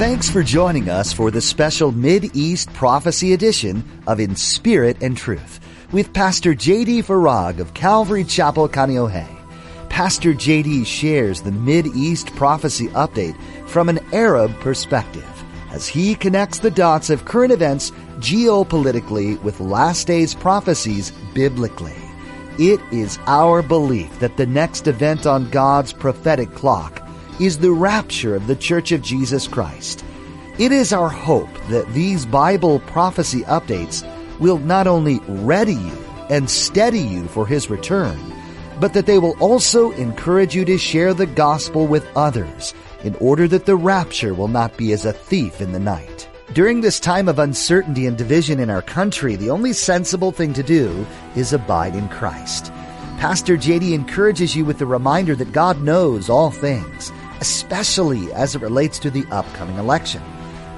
Thanks for joining us for the special Mid-East Prophecy edition of In Spirit and Truth with Pastor J.D. Farag of Calvary Chapel, Kaneohe. Pastor J.D. shares the Mid-East Prophecy update from an Arab perspective as he connects the dots of current events geopolitically with last days prophecies biblically. It is our belief that the next event on God's prophetic clock is the rapture of the Church of Jesus Christ. It is our hope that these Bible prophecy updates will not only ready you and steady you for His return, but that they will also encourage you to share the gospel with others in order that the rapture will not be as a thief in the night. During this time of uncertainty and division in our country, the only sensible thing to do is abide in Christ. Pastor JD encourages you with the reminder that God knows all things especially as it relates to the upcoming election.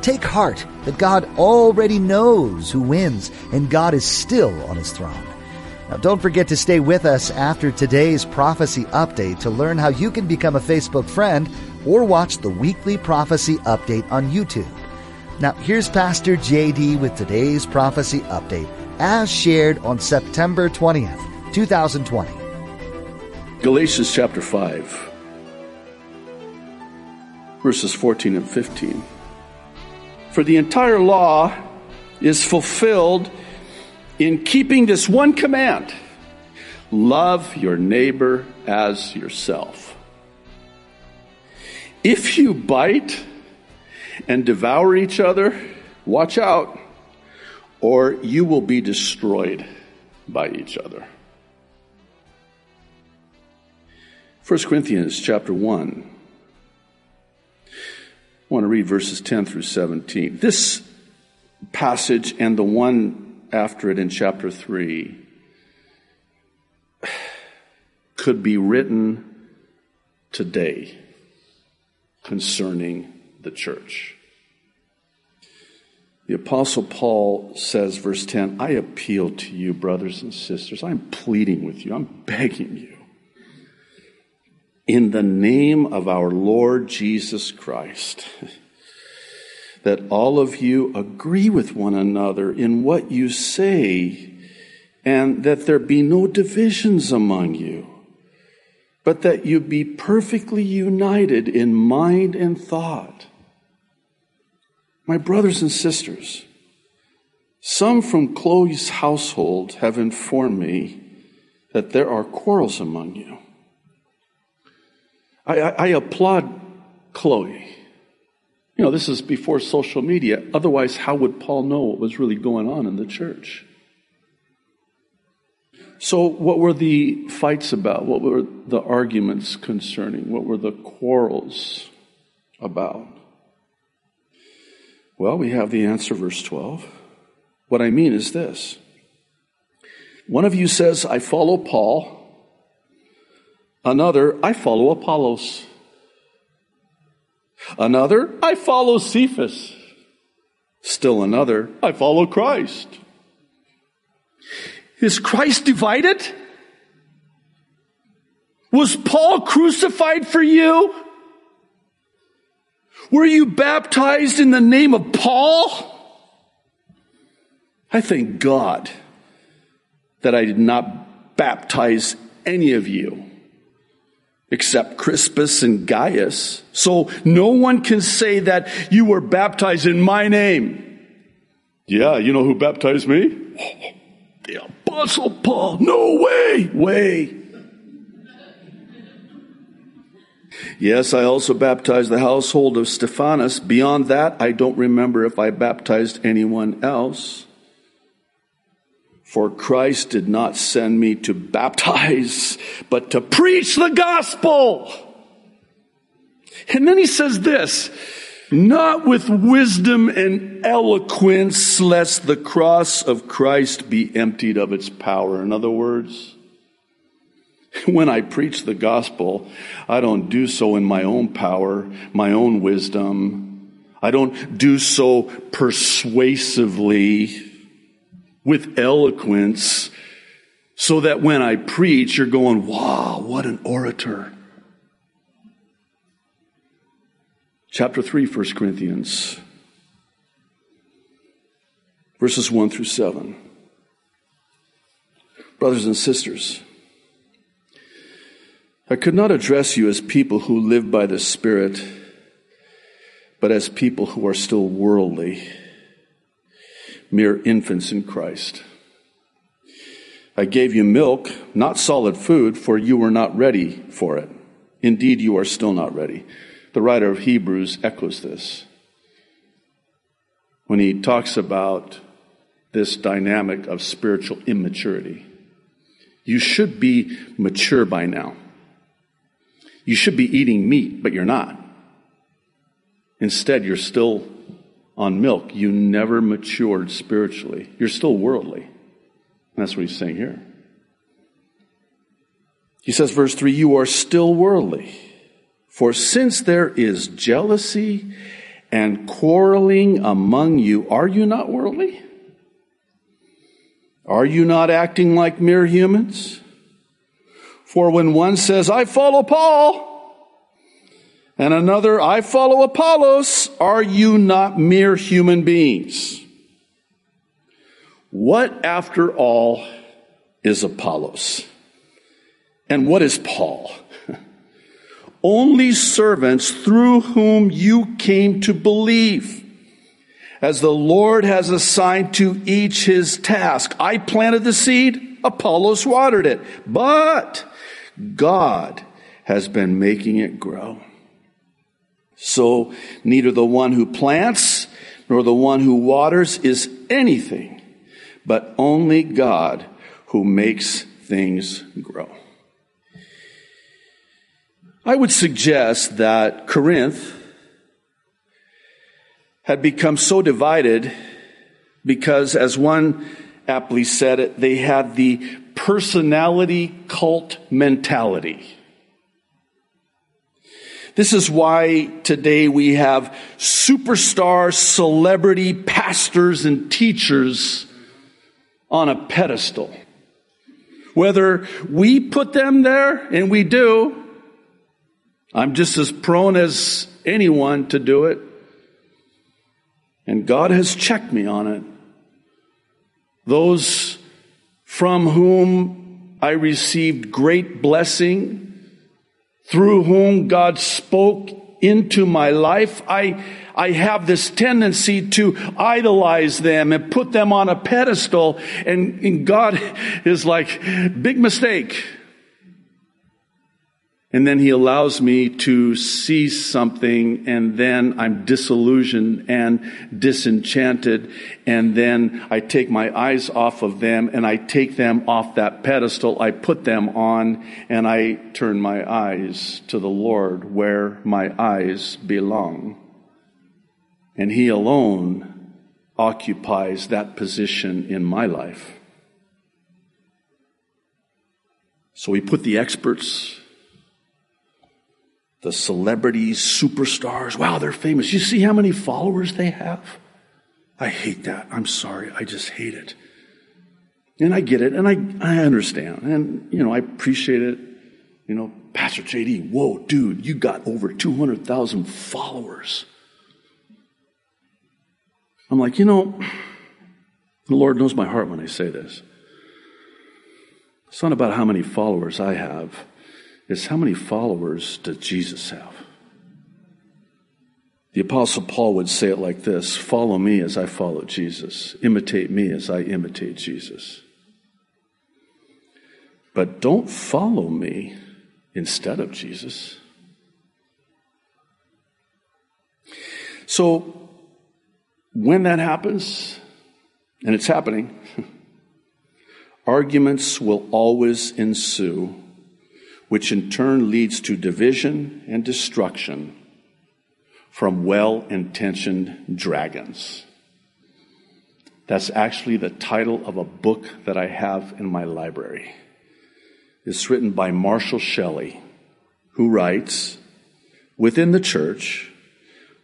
Take heart that God already knows who wins and God is still on his throne. Now, don't forget to stay with us after today's prophecy update to learn how you can become a Facebook friend or watch the weekly prophecy update on YouTube. Now, here's Pastor JD with today's prophecy update as shared on September 20th, 2020. Galatians chapter 5 verses 14 and 15. For the entire law is fulfilled in keeping this one command love your neighbor as yourself. If you bite and devour each other, watch out, or you will be destroyed by each other. 1 Corinthians chapter 1 I want to read verses 10 through 17. This passage and the one after it in chapter 3 could be written today concerning the church. The Apostle Paul says, verse 10, I appeal to you, brothers and sisters. I'm pleading with you. I'm begging you. In the name of our Lord Jesus Christ, that all of you agree with one another in what you say, and that there be no divisions among you, but that you be perfectly united in mind and thought. My brothers and sisters, some from Chloe's household have informed me that there are quarrels among you. I, I, I applaud Chloe. You know, this is before social media. Otherwise, how would Paul know what was really going on in the church? So, what were the fights about? What were the arguments concerning? What were the quarrels about? Well, we have the answer, verse 12. What I mean is this one of you says, I follow Paul. Another, I follow Apollos. Another, I follow Cephas. Still another, I follow Christ. Is Christ divided? Was Paul crucified for you? Were you baptized in the name of Paul? I thank God that I did not baptize any of you except Crispus and Gaius. So no one can say that you were baptized in my name. Yeah, you know who baptized me? The apostle Paul. No way, way. Yes, I also baptized the household of Stephanas. Beyond that, I don't remember if I baptized anyone else. For Christ did not send me to baptize, but to preach the gospel. And then he says this, not with wisdom and eloquence, lest the cross of Christ be emptied of its power. In other words, when I preach the gospel, I don't do so in my own power, my own wisdom. I don't do so persuasively with eloquence so that when I preach, you're going, wow, what an orator. chapter 3, 1 Corinthians, verses 1 through 7. Brothers and sisters, I could not address you as people who live by the Spirit, but as people who are still worldly, mere infants in Christ. I gave you milk, not solid food, for you were not ready for it. Indeed, you are still not ready. The writer of Hebrews echoes this when he talks about this dynamic of spiritual immaturity. You should be mature by now. You should be eating meat, but you're not. Instead, you're still on milk. You never matured spiritually. You're still worldly. that's what he's saying here. He says, verse 3 You are still worldly. For since there is jealousy and quarreling among you, are you not worldly? Are you not acting like mere humans? For when one says, I follow Paul, and another, I follow Apollos, are you not mere human beings? What, after all, is Apollos? And what is Paul? Only servants through whom you came to believe as the Lord has assigned to each his task. I planted the seed, Apollos watered it, but God has been making it grow. So neither the one who plants nor the one who waters is anything, but only God who makes things grow. I would suggest that Corinth had become so divided because, as one aptly said it, they had the personality cult mentality. This is why today we have superstar celebrity pastors and teachers on a pedestal. Whether we put them there, and we do, I'm just as prone as anyone to do it. And God has checked me on it. Those from whom I received great blessing, through whom God spoke into my life, I, I have this tendency to idolize them and put them on a pedestal. And, and God is like, big mistake. And then he allows me to see something and then I'm disillusioned and disenchanted. And then I take my eyes off of them and I take them off that pedestal. I put them on and I turn my eyes to the Lord where my eyes belong. And he alone occupies that position in my life. So we put the experts the celebrities, superstars. Wow, they're famous. You see how many followers they have? I hate that. I'm sorry. I just hate it. And I get it and I, I understand. And, you know, I appreciate it. You know, Pastor JD, whoa, dude, you got over 200,000 followers. I'm like, you know, the Lord knows my heart when I say this. It's not about how many followers I have is how many followers does Jesus have? The Apostle Paul would say it like this Follow me as I follow Jesus, imitate me as I imitate Jesus. But don't follow me instead of Jesus. So, when that happens, and it's happening, arguments will always ensue which in turn leads to division and destruction from well intentioned dragons. That's actually the title of a book that I have in my library. It's written by Marshall Shelley, who writes Within the church,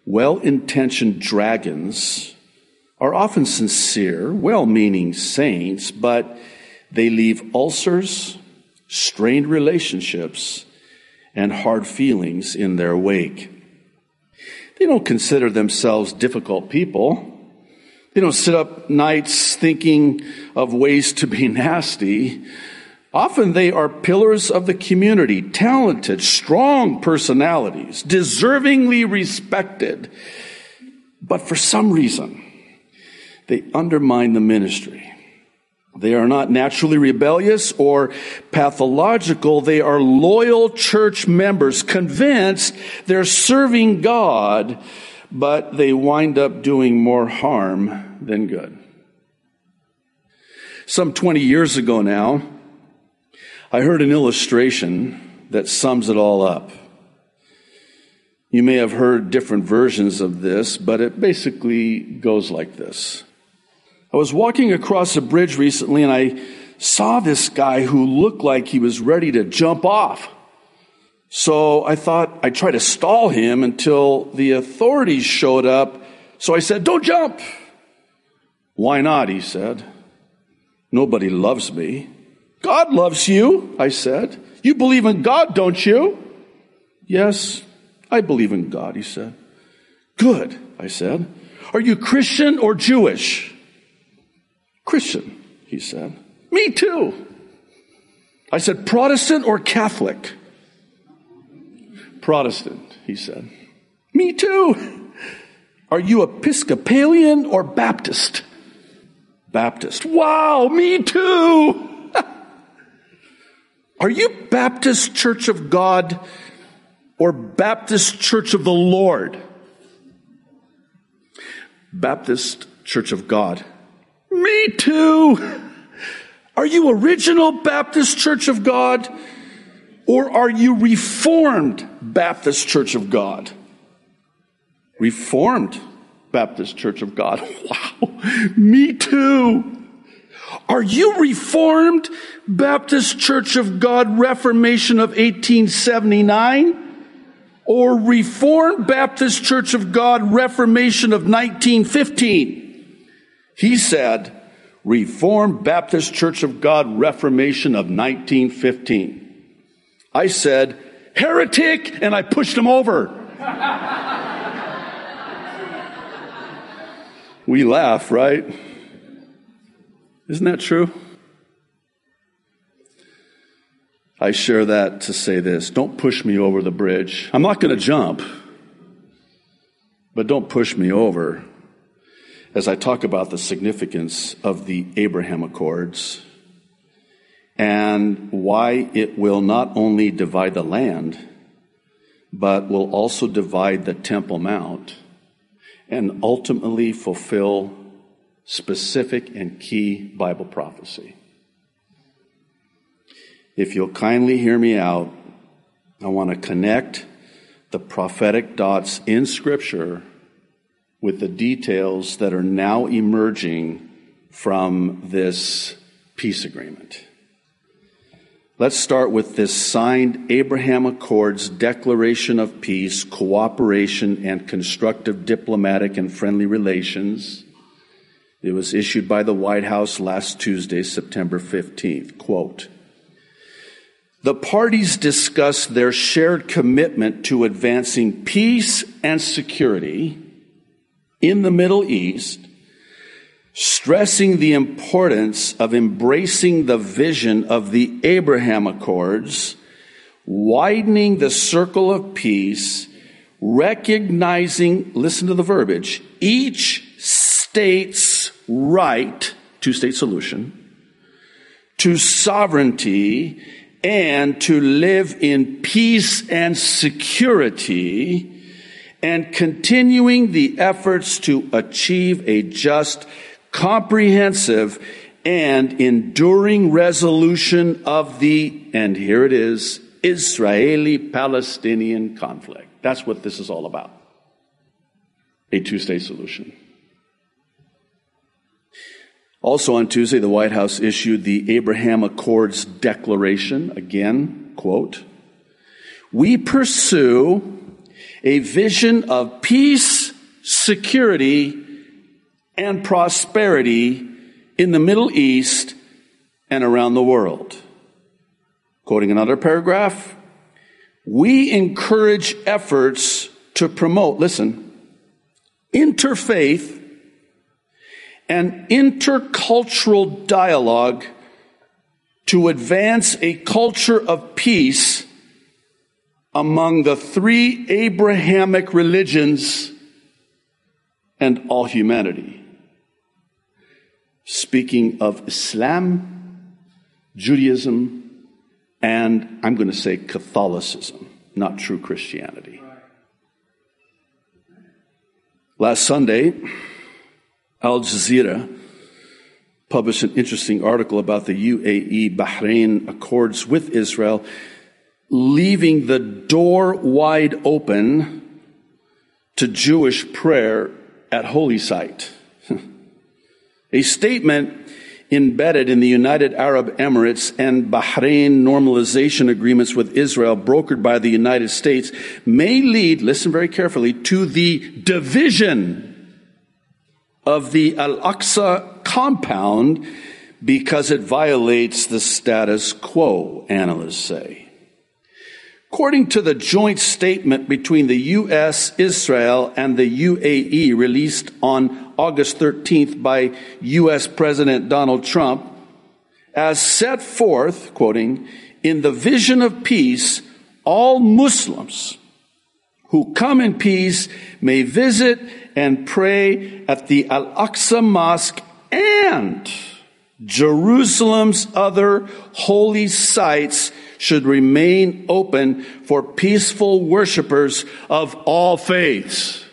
well intentioned dragons are often sincere, well meaning saints, but they leave ulcers strained relationships, and hard feelings in their wake. They don't consider themselves difficult people. They don't sit up nights thinking of ways to be nasty. Often they are pillars of the community, talented, strong personalities, deservingly respected. But for some reason, they undermine the ministry. They are not naturally rebellious or pathological. They are loyal church members, convinced they're serving God, but they wind up doing more harm than good. Some 20 years ago now, I heard an illustration that sums it all up. You may have heard different versions of this, but it basically goes like this. I was walking across a bridge recently and I saw this guy who looked like he was ready to jump off. So I thought I'd try to stall him until the authorities showed up. So I said, Don't jump. Why not? He said. Nobody loves me. God loves you, I said. You believe in God, don't you? Yes, I believe in God, he said. Good, I said. Are you Christian or Jewish? Christian, he said. Me too. I said, Protestant or Catholic? Protestant, he said. Me too. Are you Episcopalian or Baptist? Baptist. Wow, me too. Are you Baptist Church of God or Baptist Church of the Lord? Baptist Church of God. Me too. Are you original Baptist Church of God or are you Reformed Baptist Church of God? Reformed Baptist Church of God. Wow. Me too. Are you Reformed Baptist Church of God Reformation of 1879? Or Reformed Baptist Church of God Reformation of 1915? He said, Reformed Baptist Church of God Reformation of 1915. I said, heretic, and I pushed him over. we laugh, right? Isn't that true? I share that to say this don't push me over the bridge. I'm not going to jump, but don't push me over as I talk about the significance of the Abraham Accords and why it will not only divide the land, but will also divide the Temple Mount and ultimately fulfill specific and key Bible prophecy. If you'll kindly hear me out, I want to connect the prophetic dots in Scripture with the details that are now emerging from this peace agreement. Let's start with this signed Abraham Accords Declaration of Peace, Cooperation, and Constructive Diplomatic and Friendly Relations. It was issued by the White House last Tuesday, September 15th. Quote, the parties discussed their shared commitment to advancing peace and security in the Middle East, stressing the importance of embracing the vision of the Abraham Accords, widening the circle of peace, recognizing, listen to the verbiage, each state's right, two state solution, to sovereignty and to live in peace and security and continuing the efforts to achieve a just, comprehensive, and enduring resolution of the, and here it is, Israeli Palestinian conflict. That's what this is all about. A two state solution. Also on Tuesday, the White House issued the Abraham Accords Declaration. Again, quote, we pursue a vision of peace, security, and prosperity in the Middle East and around the world. Quoting another paragraph, we encourage efforts to promote, listen, interfaith and intercultural dialogue to advance a culture of peace among the three Abrahamic religions and all humanity. Speaking of Islam, Judaism, and I'm going to say Catholicism, not true Christianity. Last Sunday, Al Jazeera published an interesting article about the UAE Bahrain accords with Israel, leaving the door wide open to Jewish prayer at holy site. a statement embedded in the United Arab Emirates and Bahrain normalization agreements with Israel brokered by the United States may lead, listen very carefully, to the division of the Al-Aqsa compound because it violates the status quo, analysts say. According to the joint statement between the U.S., Israel, and the UAE released on August 13th by U.S. President Donald Trump, as set forth, quoting, in the vision of peace, all Muslims who come in peace may visit and pray at the Al-Aqsa Mosque and Jerusalem's other holy sites should remain open for peaceful worshipers of all faiths.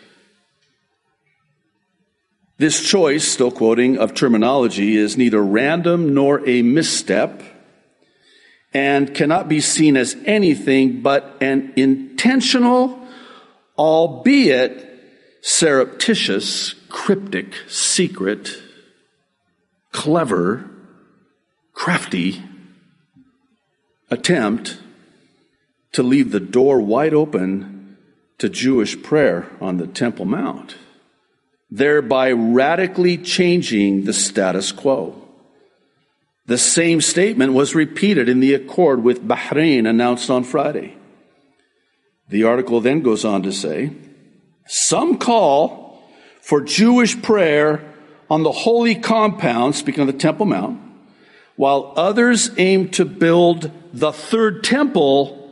This choice, still quoting, of terminology is neither random nor a misstep and cannot be seen as anything but an intentional, albeit surreptitious, cryptic, secret, clever, crafty attempt to leave the door wide open to Jewish prayer on the Temple Mount, thereby radically changing the status quo. The same statement was repeated in the accord with Bahrain announced on Friday. The article then goes on to say, some call for Jewish prayer on the holy compound, speaking of the Temple Mount, while others aim to build the third temple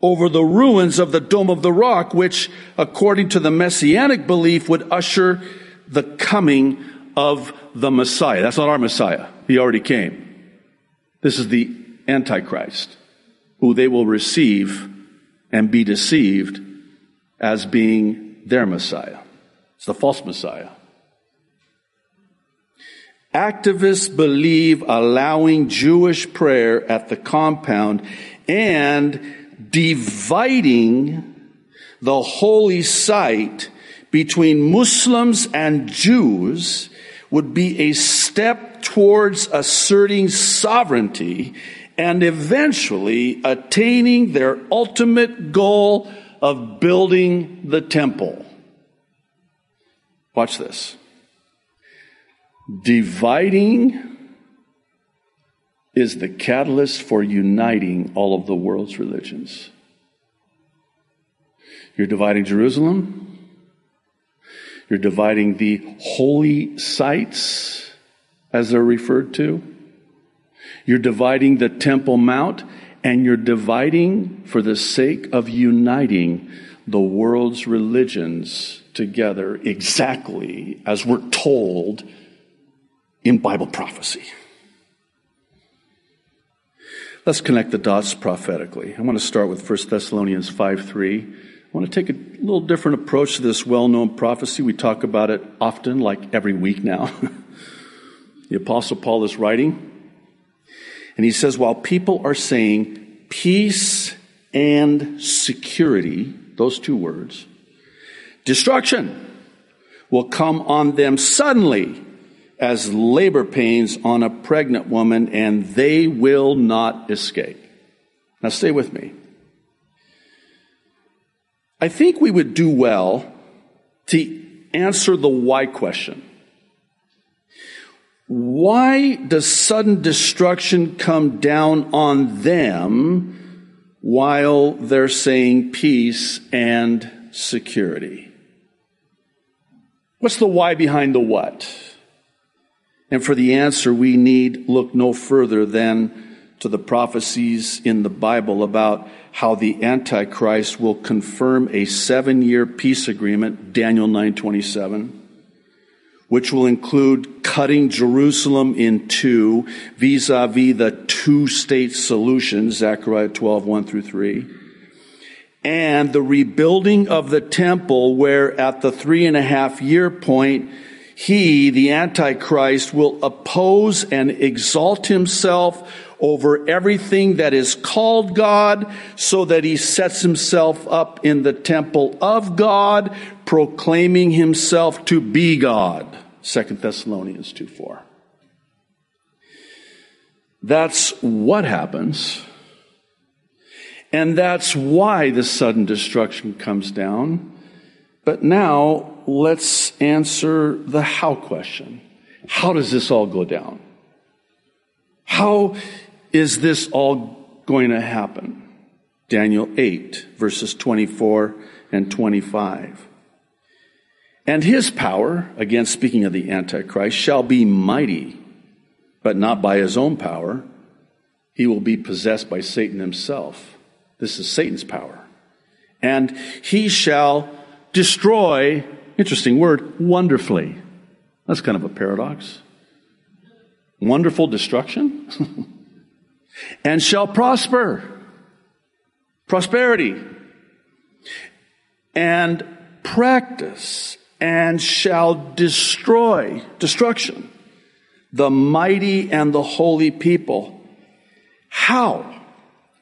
over the ruins of the Dome of the Rock, which, according to the Messianic belief, would usher the coming of the Messiah. That's not our Messiah. He already came. This is the Antichrist, who they will receive and be deceived as being their Messiah. It's the false Messiah. Activists believe allowing Jewish prayer at the compound and dividing the holy site between Muslims and Jews would be a step towards asserting sovereignty and eventually attaining their ultimate goal of building the temple. Watch this. Dividing is the catalyst for uniting all of the world's religions. You're dividing Jerusalem. You're dividing the holy sites, as they're referred to. You're dividing the Temple Mount, and you're dividing for the sake of uniting the world's religions together exactly as we're told in Bible prophecy. Let's connect the dots prophetically. I want to start with 1 Thessalonians 5 3. I want to take a little different approach to this well known prophecy. We talk about it often, like every week now. the Apostle Paul is writing, and he says, While people are saying peace and security, those two words, destruction will come on them suddenly as labor pains on a pregnant woman, and they will not escape. Now, stay with me. I think we would do well to answer the why question. Why does sudden destruction come down on them while they're saying peace and security? What's the why behind the what? And for the answer, we need look no further than to the prophecies in the Bible about how the Antichrist will confirm a seven year peace agreement, Daniel 927, which will include cutting Jerusalem in two vis-a-vis the two state solution, Zechariah 12, 1 through 3 and the rebuilding of the temple where at the three and a half year point, he, the Antichrist, will oppose and exalt himself over everything that is called God so that he sets himself up in the temple of God, proclaiming himself to be God. 2 Thessalonians 2 4. That's what happens and that's why the sudden destruction comes down. But now let's answer the how question. How does this all go down? How is this all going to happen? Daniel 8, verses 24 and 25. And his power, again speaking of the Antichrist, shall be mighty, but not by his own power. He will be possessed by Satan himself. This is Satan's power. And he shall destroy, interesting word, wonderfully. That's kind of a paradox. Wonderful destruction. and shall prosper. Prosperity. And practice and shall destroy, destruction, the mighty and the holy people. How?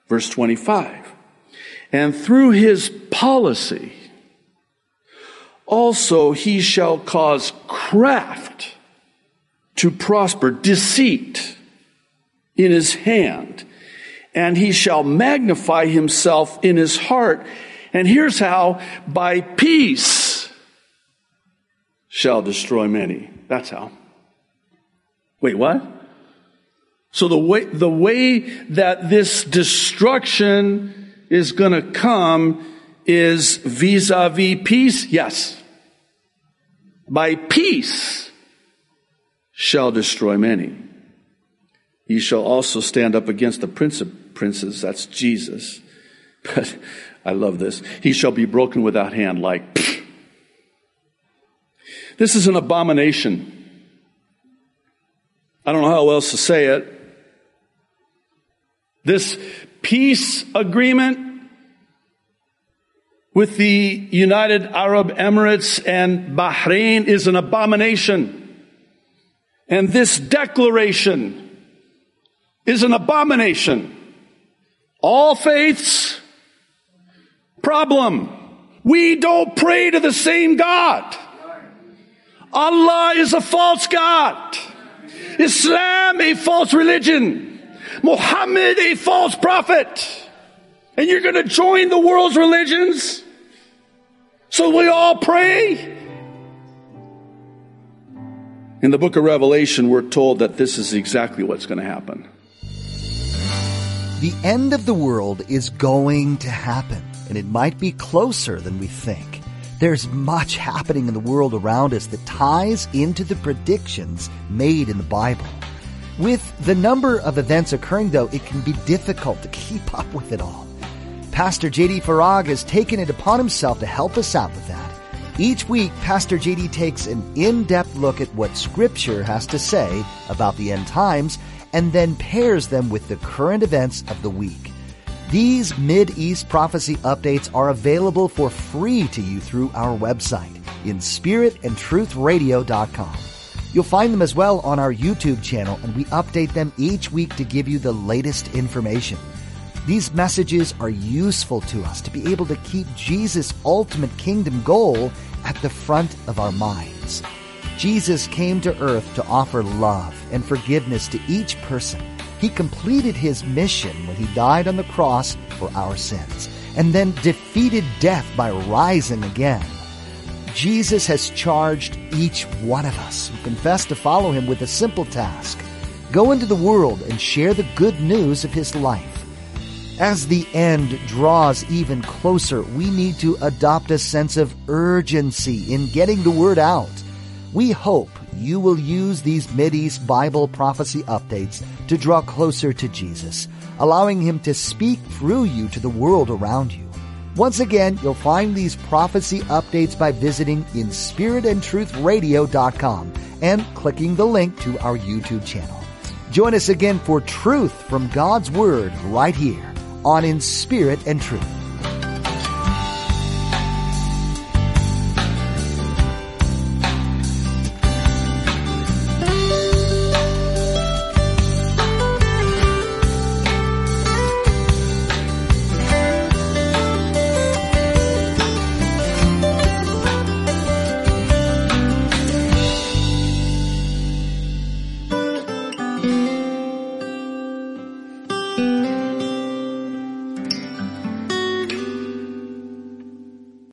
Verse 25. And through his policy, also he shall cause craft to prosper, deceit in his hand, and he shall magnify himself in his heart. And here's how by peace shall destroy many. That's how. Wait, what? So the way, the way that this destruction is going to come is vis-a-vis peace? Yes. By peace shall destroy many. He shall also stand up against the prince of princes, that's Jesus. But I love this. He shall be broken without hand like pfft. This is an abomination. I don't know how else to say it. This peace agreement with the United Arab Emirates and Bahrain is an abomination. And this declaration is an abomination. All faiths, problem. We don't pray to the same God. Allah is a false God. Islam a false religion. Muhammad a false prophet. And you're going to join the world's religions? So we all pray? In the book of Revelation, we're told that this is exactly what's going to happen. The end of the world is going to happen, and it might be closer than we think. There's much happening in the world around us that ties into the predictions made in the Bible. With the number of events occurring, though, it can be difficult to keep up with it all. Pastor JD Farag has taken it upon himself to help us out with that. Each week, Pastor JD takes an in-depth look at what Scripture has to say about the end times and then pairs them with the current events of the week. These Mid-East prophecy updates are available for free to you through our website in spiritandtruthradio.com. You'll find them as well on our YouTube channel, and we update them each week to give you the latest information. These messages are useful to us to be able to keep Jesus' ultimate kingdom goal at the front of our minds. Jesus came to earth to offer love and forgiveness to each person. He completed his mission when he died on the cross for our sins and then defeated death by rising again. Jesus has charged each one of us who confess to follow him with a simple task. Go into the world and share the good news of his life. As the end draws even closer, we need to adopt a sense of urgency in getting the word out. We hope you will use these Mideast Bible prophecy updates to draw closer to Jesus, allowing Him to speak through you to the world around you. Once again, you'll find these prophecy updates by visiting inspiritandtruthradio.com and clicking the link to our YouTube channel. Join us again for truth from God's Word right here on In Spirit and Truth.